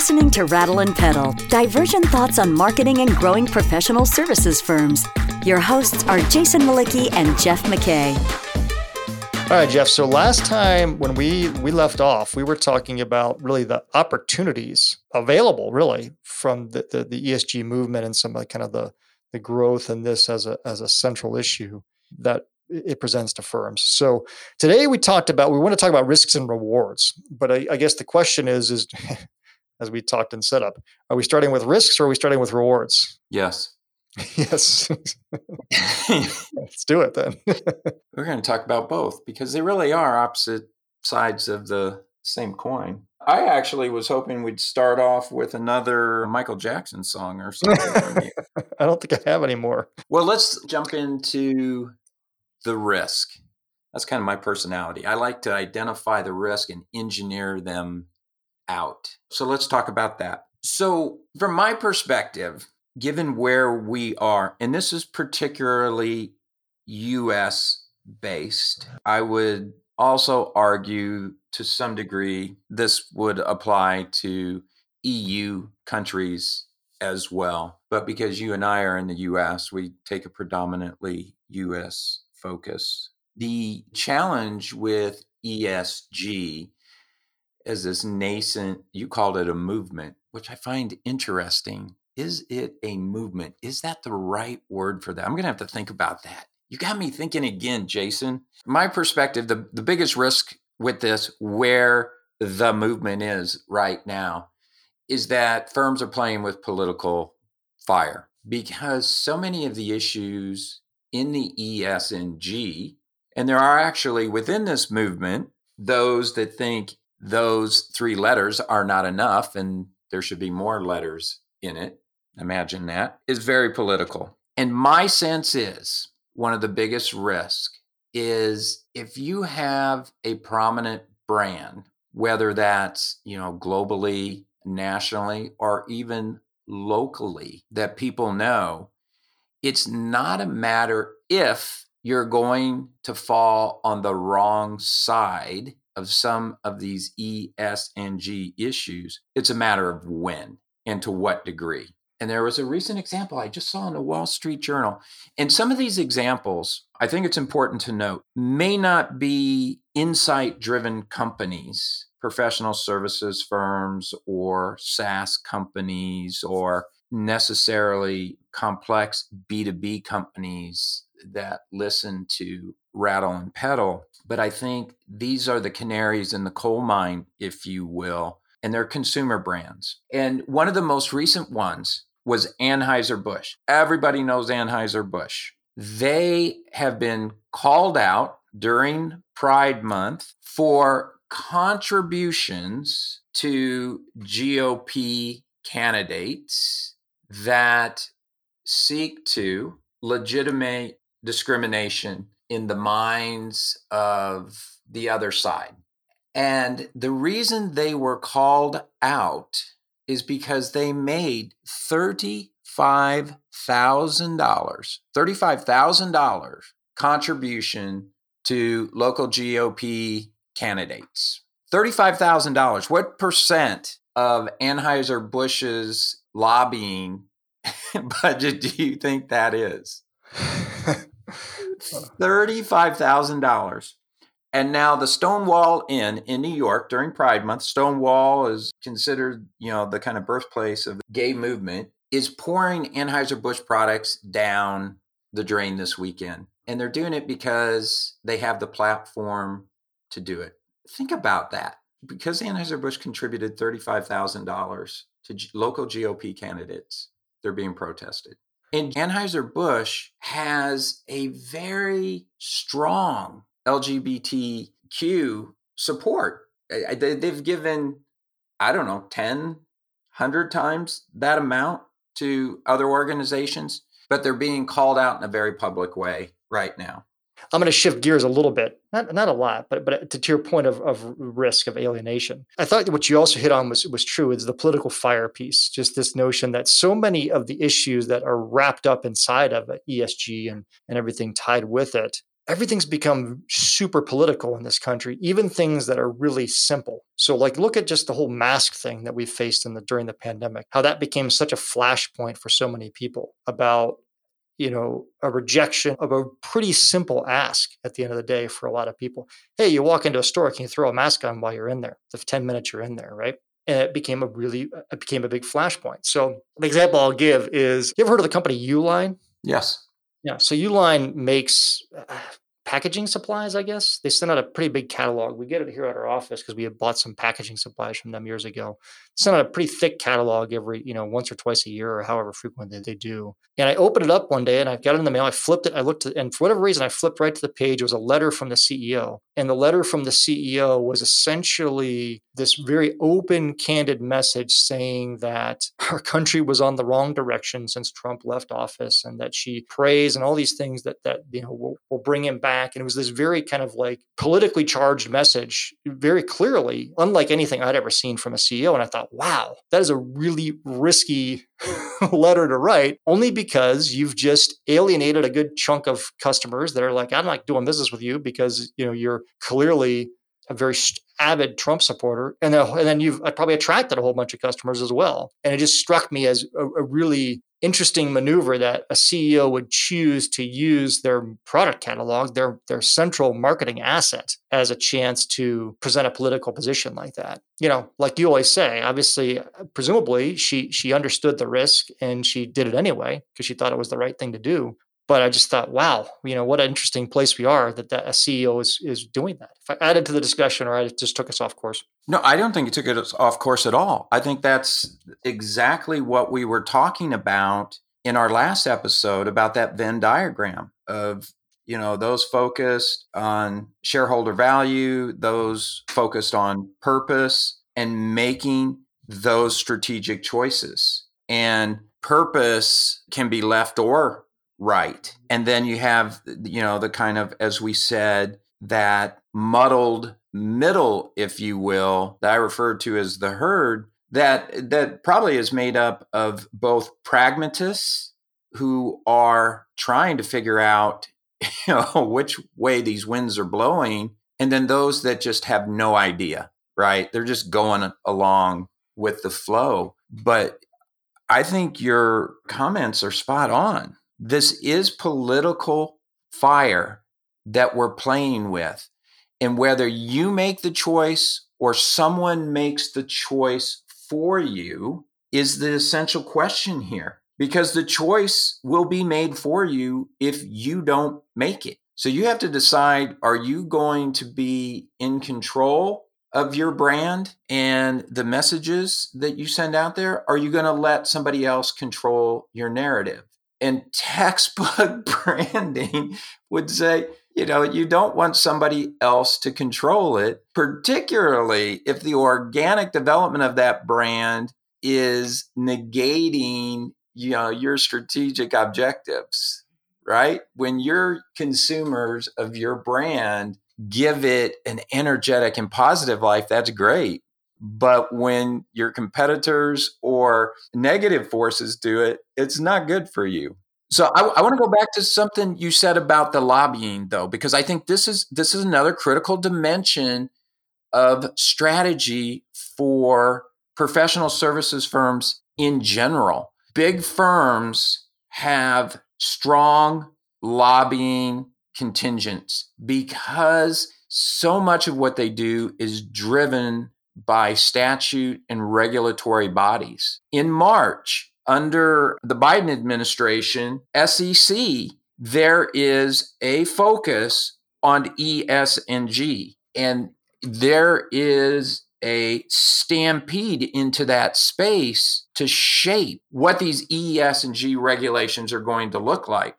listening to Rattle and Pedal, divergent thoughts on marketing and growing professional services firms. Your hosts are Jason Mlicki and Jeff McKay. All right, Jeff. So last time when we we left off, we were talking about really the opportunities available, really, from the, the, the ESG movement and some of kind of the the growth in this as a as a central issue that it presents to firms. So today we talked about we want to talk about risks and rewards, but I, I guess the question is is as we talked in setup, are we starting with risks or are we starting with rewards? Yes. yes. Let's do it then. We're going to talk about both because they really are opposite sides of the same coin. I actually was hoping we'd start off with another Michael Jackson song or something. I don't think I have any more. Well, let's jump into the risk. That's kind of my personality. I like to identify the risk and engineer them out. So let's talk about that. So, from my perspective, given where we are, and this is particularly US based, I would also argue to some degree this would apply to EU countries as well. But because you and I are in the US, we take a predominantly US focus. The challenge with ESG as this nascent, you called it a movement, which I find interesting. Is it a movement? Is that the right word for that? I'm going to have to think about that. You got me thinking again, Jason. My perspective, the, the biggest risk with this, where the movement is right now, is that firms are playing with political fire because so many of the issues in the ESG, and there are actually within this movement those that think those three letters are not enough and there should be more letters in it. Imagine that is very political. And my sense is one of the biggest risks is if you have a prominent brand, whether that's, you know, globally, nationally, or even locally that people know, it's not a matter if you're going to fall on the wrong side of some of these E, S, and G issues. It's a matter of when and to what degree. And there was a recent example I just saw in the Wall Street Journal. And some of these examples, I think it's important to note, may not be insight driven companies, professional services firms, or SaaS companies, or necessarily complex B2B companies that listen to rattle and pedal. But I think these are the canaries in the coal mine, if you will, and they're consumer brands. And one of the most recent ones was Anheuser-Busch. Everybody knows Anheuser-Busch. They have been called out during Pride Month for contributions to GOP candidates that seek to legitimate discrimination in the minds of the other side. And the reason they were called out is because they made $35,000, $35,000 contribution to local GOP candidates. $35,000. What percent of Anheuser-Busch's lobbying budget do you think that is? $35,000. And now the Stonewall Inn in New York during Pride Month, Stonewall is considered, you know, the kind of birthplace of the gay movement, is pouring Anheuser-Busch products down the drain this weekend. And they're doing it because they have the platform to do it. Think about that. Because Anheuser-Busch contributed $35,000 to G- local GOP candidates, they're being protested. And Anheuser-Busch has a very strong LGBTQ support. They've given, I don't know, 10, 100 times that amount to other organizations, but they're being called out in a very public way right now. I'm going to shift gears a little bit, not not a lot, but but to, to, your point of, of risk of alienation. I thought what you also hit on was was true is the political fire piece. Just this notion that so many of the issues that are wrapped up inside of ESG and and everything tied with it everything's become super political in this country, even things that are really simple. So, like, look at just the whole mask thing that we faced in the during the pandemic, how that became such a flashpoint for so many people about you know, a rejection of a pretty simple ask at the end of the day for a lot of people. Hey, you walk into a store, can you throw a mask on while you're in there? The 10 minutes you're in there, right? And it became a really, it became a big flashpoint. So the example I'll give is, you ever heard of the company Uline? Yes. Yeah. So Uline makes uh, packaging supplies, I guess. They send out a pretty big catalog. We get it here at our office because we had bought some packaging supplies from them years ago. They send out a pretty thick catalog every, you know, once or twice a year or however frequently they do. And I opened it up one day and I got it in the mail. I flipped it. I looked at, and for whatever reason, I flipped right to the page. It was a letter from the CEO. And the letter from the CEO was essentially this very open, candid message saying that our country was on the wrong direction since Trump left office and that she prays and all these things that, that, you know, will, will bring him back back. And it was this very kind of like politically charged message, very clearly, unlike anything I'd ever seen from a CEO. And I thought, wow, that is a really risky letter to write, only because you've just alienated a good chunk of customers that are like, I'm not doing business with you because you know you're clearly a very avid Trump supporter, and then, and then you've uh, probably attracted a whole bunch of customers as well. And it just struck me as a, a really interesting maneuver that a CEO would choose to use their product catalog, their their central marketing asset, as a chance to present a political position like that. You know, like you always say, obviously, presumably she she understood the risk and she did it anyway because she thought it was the right thing to do. But I just thought, wow, you know, what an interesting place we are that, that a CEO is is doing that. If I added to the discussion, or I just took us off course. No, I don't think it took us off course at all. I think that's exactly what we were talking about in our last episode about that Venn diagram of you know those focused on shareholder value, those focused on purpose, and making those strategic choices. And purpose can be left or right. And then you have, you know, the kind of, as we said, that muddled middle, if you will, that I refer to as the herd, that that probably is made up of both pragmatists who are trying to figure out, you know, which way these winds are blowing, and then those that just have no idea, right? They're just going along with the flow. But I think your comments are spot on this is political fire that we're playing with. And whether you make the choice or someone makes the choice for you is the essential question here because the choice will be made for you if you don't make it. So you have to decide are you going to be in control of your brand and the messages that you send out there? Are you going to let somebody else control your narrative? And textbook branding would say, you know, you don't want somebody else to control it, particularly if the organic development of that brand is negating, you know, your strategic objectives, right? When your consumers of your brand give it an energetic and positive life, that's great. But when your competitors or negative forces do it, it's not good for you. So I, I want to go back to something you said about the lobbying, though, because I think this is this is another critical dimension of strategy for professional services firms in general. Big firms have strong lobbying contingents because so much of what they do is driven by statute and regulatory bodies. In March, under the Biden administration, SEC, there is a focus on ESG. And there is a stampede into that space to shape what these ESG regulations are going to look like.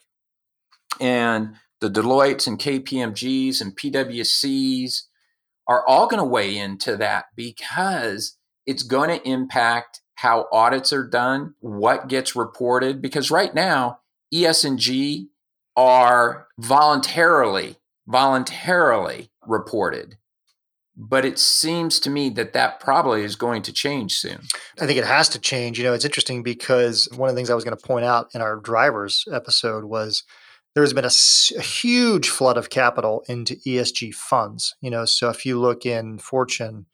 And the Deloittes and KPMGs and PwCs are all going to weigh into that because it's going to impact how audits are done, what gets reported. Because right now, ESG are voluntarily, voluntarily reported. But it seems to me that that probably is going to change soon. I think it has to change. You know, it's interesting because one of the things I was going to point out in our drivers episode was there's been a, a, huge flood of capital into ESG funds. You know, so if you look in Fortune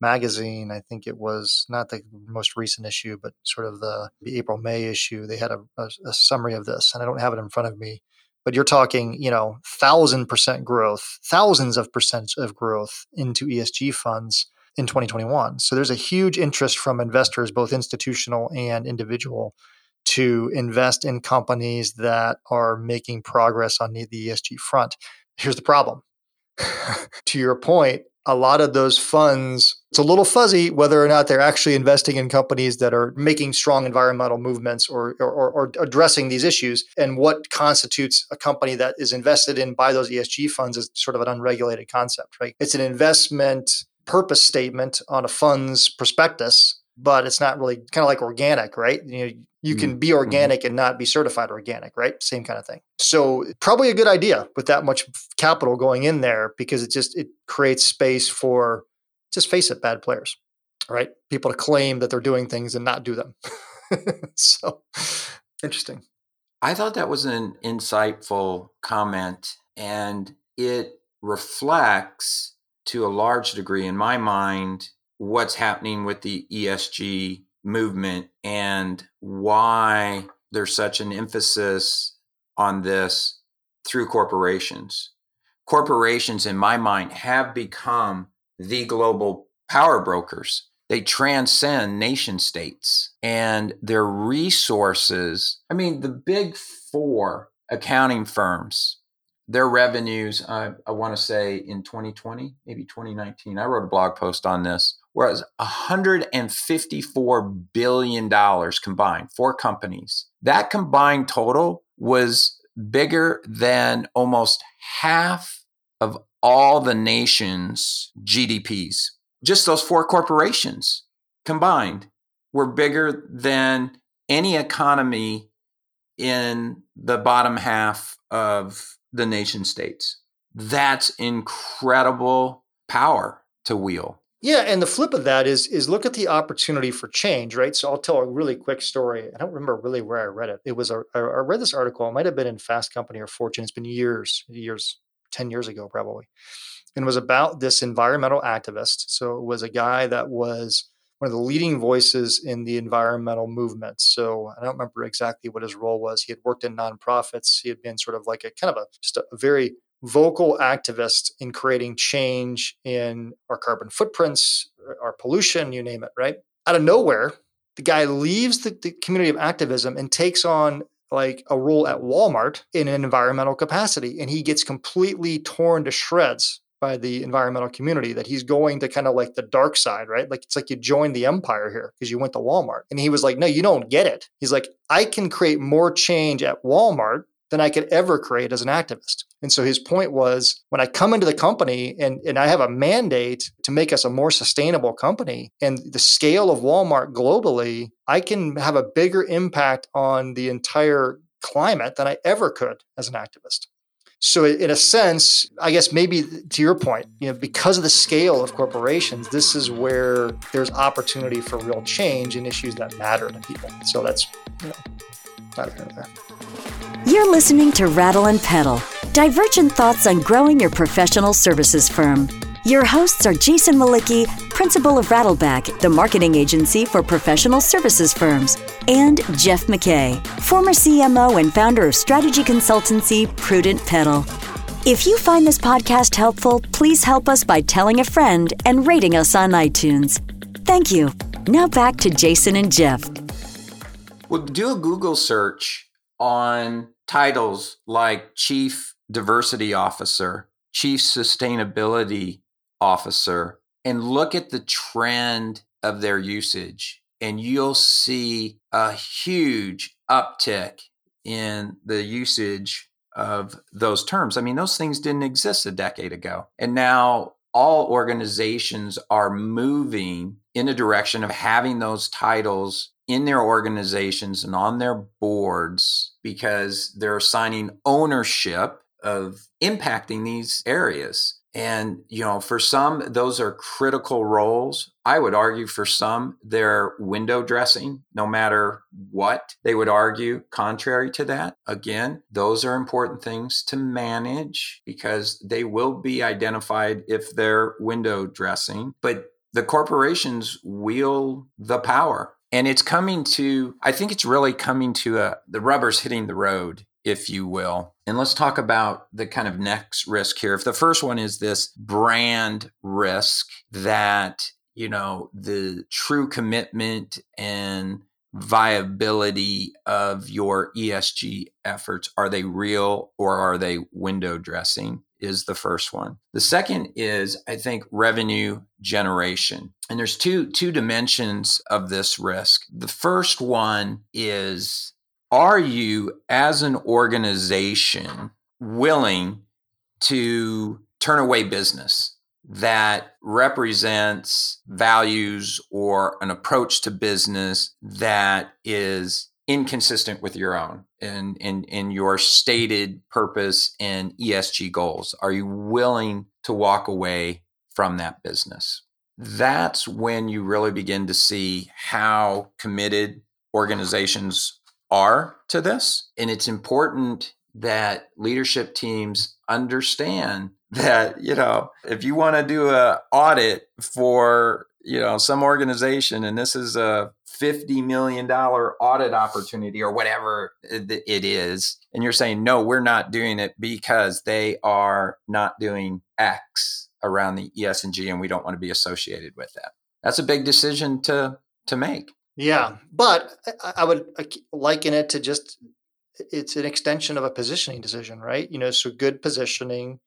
magazine, I think it was not the most recent issue, but sort of the, the April May issue, they had a, a, a summary of this, and I don't have it in front of me. But you're talking, you know, thousand percent growth, thousands of percent of growth into ESG funds in 2021. So there's a huge interest from investors, both institutional and individual, to invest in companies that are making progress on the ESG front. Here's the problem. to your point, a lot of those funds, it's a little fuzzy whether or not they're actually investing in companies that are making strong environmental movements or, or, or, addressing these issues. And what constitutes a company that is invested in by those ESG funds is sort of an unregulated concept, right? It's an investment purpose statement on a fund's prospectus, but it's not really kind of like organic, right? You know, you can mm-hmm. be mm-hmm. organic and not be certified organic, right? Same kind of thing. So probably a good idea with that much capital going in there because it just it creates space for just face it, bad players, right? People to claim that they're doing things and not do them. so interesting. I thought that was an insightful comment and it reflects to a large degree, in my mind, what's happening with the ESG movement and why there's such an emphasis on this through corporations. Corporations, in my mind, have become the global power brokers. They transcend nation states and their resources. I mean, the big four accounting firms their revenues, I, I want to say in 2020, maybe 2019, I wrote a blog post on this, whereas $154 billion combined, four companies. That combined total was bigger than almost half of all the nation's GDPs. Just those four corporations combined were bigger than any economy in the bottom half of the nation states. That's incredible power to wield. Yeah, and the flip of that is is look at the opportunity for change, right? So I'll tell a really quick story. I don't remember really where I read it. It was uh, a, I read this article. It might have been in Fast Company or Fortune. It's been years, years, ten years ago probably, and it was about this environmental activist. So it was a guy that was one of the leading voices in the environmental movement. So I don't remember exactly what his role was. He had worked in nonprofits. He had been sort of like a kind of a just a very vocal activist in creating change in our carbon footprints, uh, our pollution, you name it, right? Out of nowhere, the guy leaves the, the community of activism and takes on like a role at Walmart in an environmental capacity. And he gets completely torn to shreds by the environmental community that he's going to kind of like the dark side, right? Like it's like you joined the empire here because you went to Walmart. And he was like, no, you don't get it. He's like, I can create more change at Walmart than I could ever create as an activist. And so his point was when I come into the company and, and I have a mandate to make us a more sustainable company and the scale of Walmart globally, I can have a bigger impact on the entire climate than I ever could as an activist. So, in a sense, I guess maybe to your point, you know, because of the scale of corporations, this is where there's opportunity for real change in issues that matter to people. So that's, you know. You're listening to Rattle and Pedal, divergent thoughts on growing your professional services firm. Your hosts are Jason Mlicki, principal of Rattleback, the marketing agency for professional services firms, and Jeff McKay, former CMO and founder of strategy consultancy Prudent Pedal. If you find this podcast helpful, please help us by telling a friend and rating us on iTunes. Thank you. Now back to Jason and Jeff. Well, do a Google search on titles like Chief Diversity Officer, Chief Sustainability officer and look at the trend of their usage, and you'll see a huge uptick in the usage of those terms. I mean, those things didn't exist a decade ago. And now all organizations are moving in a direction of having those titles in their organizations and on their boards because they're assigning ownership of impacting these areas. And, you know, for some, those are critical roles. I would argue for some, they're window dressing, no matter what. They would argue contrary to that. Again, those are important things to manage because they will be identified if they're window dressing. But the corporations wield the power. And it's coming to, I think it's really coming to a, the rubber's hitting the road if you will. And let's talk about the kind of next risk here. If the first one is this brand risk that, you know, the true commitment and viability of your ESG efforts are they real or are they window dressing? Is the first one. The second is, I think, revenue generation. And there's two two dimensions of this risk. The first one is are you as an organization willing to turn away business that represents values or an approach to business that is inconsistent with your own and in, in your stated purpose and ESG goals? Are you willing to walk away from that business? That's when you really begin to see how committed organizations are to this. And it's important that leadership teams understand that, you know, if you want to do a audit for, you know, some organization and this is a $50 million audit opportunity or whatever it is, and you're saying, no, we're not doing it because they are not doing X around the ESG and we don't want to be associated with that. That's a big decision to to make. Yeah, but I would liken it to just it's an extension of a positioning decision, right? You know, so good positioning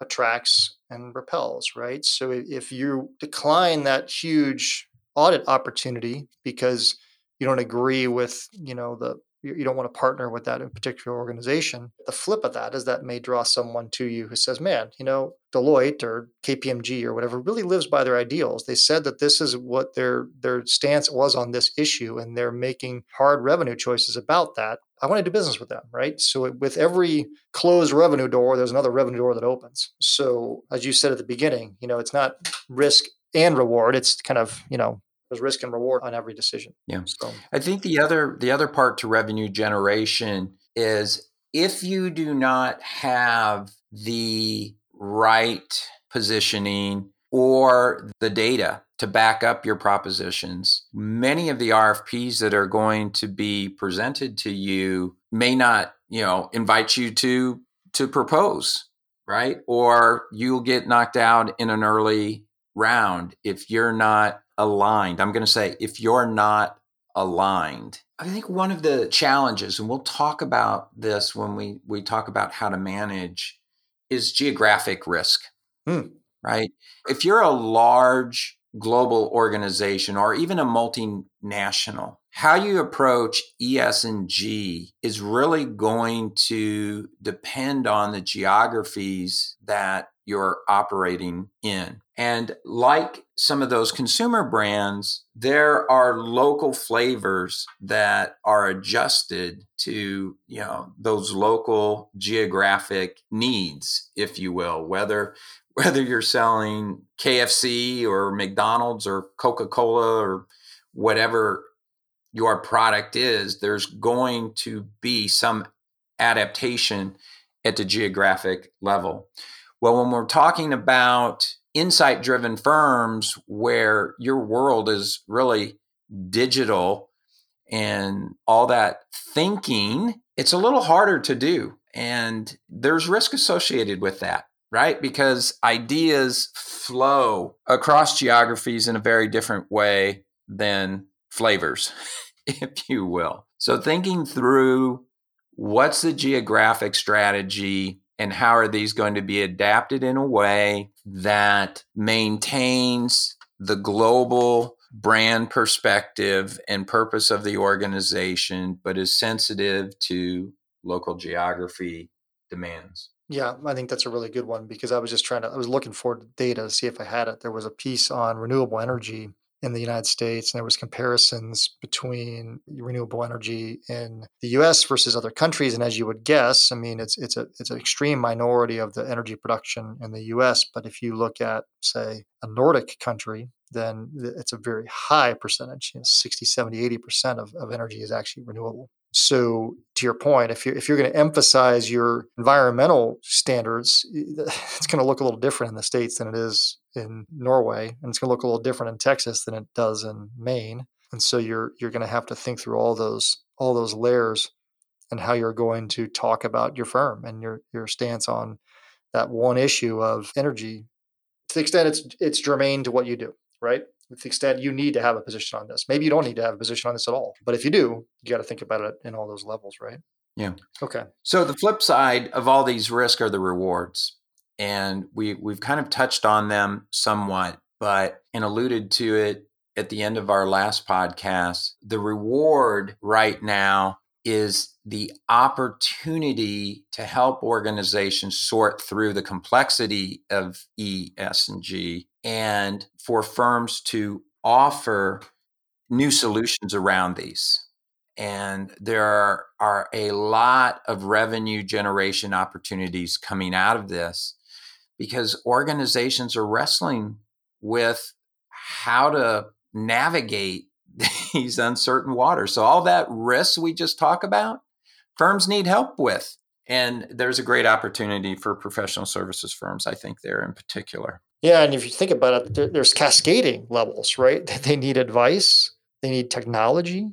attracts and repels, right? So if you decline that huge audit opportunity because you don't agree with, you know, the you don't want to partner with that particular organization. The flip of that is that may draw someone to you who says, man, you know, Deloitte or KPMG or whatever really lives by their ideals. They said that this is what their their stance was on this issue and they're making hard revenue choices about that. I want to do business with them, right? So with every closed revenue door, there's another revenue door that opens. So as you said at the beginning, you know, it's not risk and reward. It's kind of, you know, there's risk and reward on every decision. Yeah. So I think the other the other part to revenue generation is if you do not have the right positioning or the data to back up your propositions, many of the RFPs that are going to be presented to you may not, you know, invite you to to propose, right? Or you'll get knocked out in an early round if you're not aligned. I'm going to say if you're not aligned. I think one of the challenges, and we'll talk about this when we, we talk about how to manage, is geographic risk, hmm. right? If you're a large global organization or even a multinational, how you approach ES&G is really going to depend on the geographies that you're operating in. And like some of those consumer brands, there are local flavors that are adjusted to, you know, those local geographic needs, if you will, whether whether you're selling KFC or McDonald's or Coca-Cola or whatever your product is, there's going to be some adaptation at the geographic level. Well, when we're talking about insight driven firms where your world is really digital and all that thinking, it's a little harder to do. And there's risk associated with that, right? Because ideas flow across geographies in a very different way than flavors, if you will. So, thinking through what's the geographic strategy and how are these going to be adapted in a way that maintains the global brand perspective and purpose of the organization, but is sensitive to local geography demands. Yeah, I think that's a really good one because I was just trying to, I was looking for data to see if I had it. There was a piece on renewable energy in the United States, and there was comparisons between renewable energy in the U.S. versus other countries. And as you would guess, I mean, it's it's a it's an extreme minority of the energy production in the U.S. But if you look at, say, a Nordic country, then it's a very high percentage. You know, 60, 70, 80 percent of, of energy is actually renewable. So, to your point, if you're if you're going to emphasize your environmental standards, it's going to look a little different in the states than it is in Norway, and it's going to look a little different in Texas than it does in Maine. And so you're you're going to have to think through all those all those layers and how you're going to talk about your firm and your your stance on that one issue of energy to the extent it's it's germane to what you do, right? To the extent you need to have a position on this. Maybe you don't need to have a position on this at all. But if you do, you got to think about it in all those levels, right? Yeah. Okay. So the flip side of all these risks are the rewards and we we've kind of touched on them somewhat, but and alluded to it at the end of our last podcast. The reward right now is the opportunity to help organizations sort through the complexity of E, S, and for firms to offer new solutions around these. And there are a lot of revenue generation opportunities coming out of this because organizations are wrestling with how to navigate these uncertain waters. So all that risk we just talk about, firms need help with. And there's a great opportunity for professional services firms, I think, there in particular. Yeah. And if you think about it, there's cascading levels, right? They need advice, they need technology,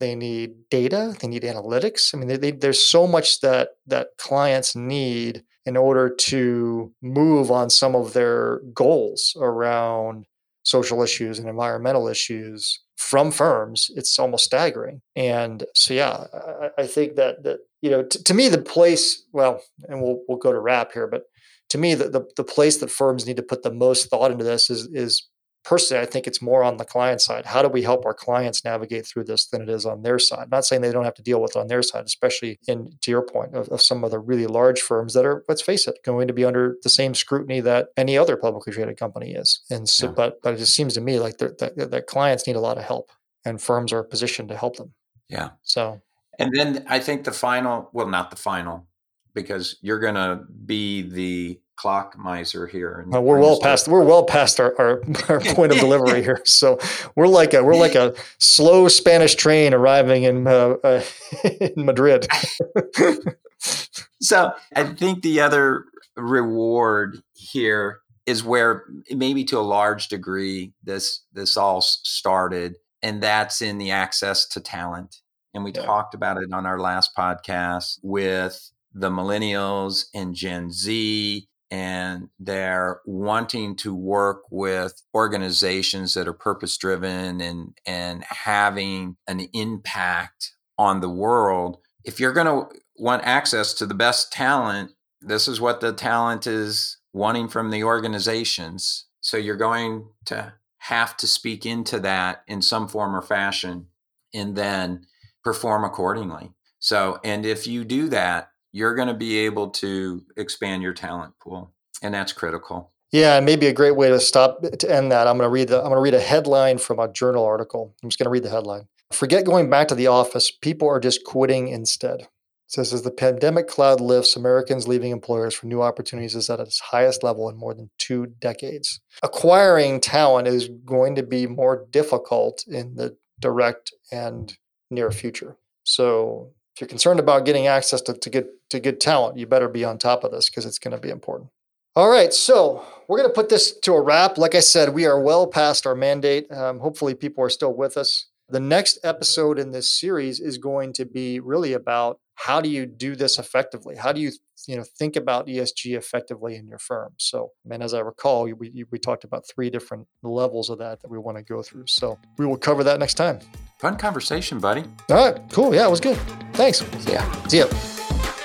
they need data, they need analytics. I mean, they, they, there's so much that that clients need in order to move on some of their goals around social issues and environmental issues from firms it's almost staggering. And so yeah i, I think that that you know t- to me the place well and we'll we'll go to wrap here but to me the, the the place that firms need to put the most thought into this is is personally, I think it's more on the client side. How do we help our clients navigate through this than it is on their side? not saying they don't have to deal with it on their side, especially in to your point of, of some of the really large firms that are, let's face it, going to be under the same scrutiny that any other publicly traded company is. And so, yeah. but but it just seems to me like that, that clients need a lot of help, and firms are positioned to help them. Yeah. So. And then I think the final, well, not the final, because you're going to be the clock miser here. Well, we're well past we're well past our, our, our point of delivery here. So we're like a we're like a slow Spanish train arriving in uh, uh, in Madrid. so I think the other reward here is where maybe to a large degree this this all started, and that's in the access to talent. And we yeah. talked about it on our last podcast with the millennials and Gen Z and they're wanting to work with organizations that are purpose driven and and having an impact on the world. If you're going to want access to the best talent this is what the talent is wanting from the organizations. So you're going to have to speak into that in some form or fashion and then perform accordingly. So and if you do that you're going to be able to expand your talent pool and that's critical. Yeah and maybe a great way to stop eh, to end that i'm going to read the i'm going to read a headline from a journal article. I'm just going to read the headline. Forget going back to the office. People are just quitting instead. It says as the pandemic cloud lifts americans leaving employers for new opportunities is at its highest level in more than two decades. Acquiring talent is going to be more difficult in the direct and near future. So if you're concerned about getting access to, to get to good talent, you better be on top of this because it's going to be important. All right, so we're going to put this to a wrap. Like I said, we are well past our mandate. Um, hopefully, people are still with us. The next episode in this series is going to be really about how do you do this effectively? How do you you know think about ESG effectively in your firm? So, and as I recall, we, we talked about three different levels of that that we want to go through. So we will cover that next time. Fun conversation, buddy. All right, cool. Yeah, it was good. Thanks. Yeah. See ya.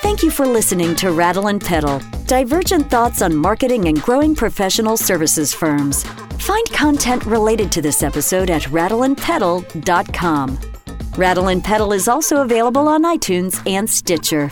Thank you for listening to Rattle and Pedal, divergent thoughts on marketing and growing professional services firms. Find content related to this episode at rattleandpedal.com. Rattle and Pedal is also available on iTunes and Stitcher.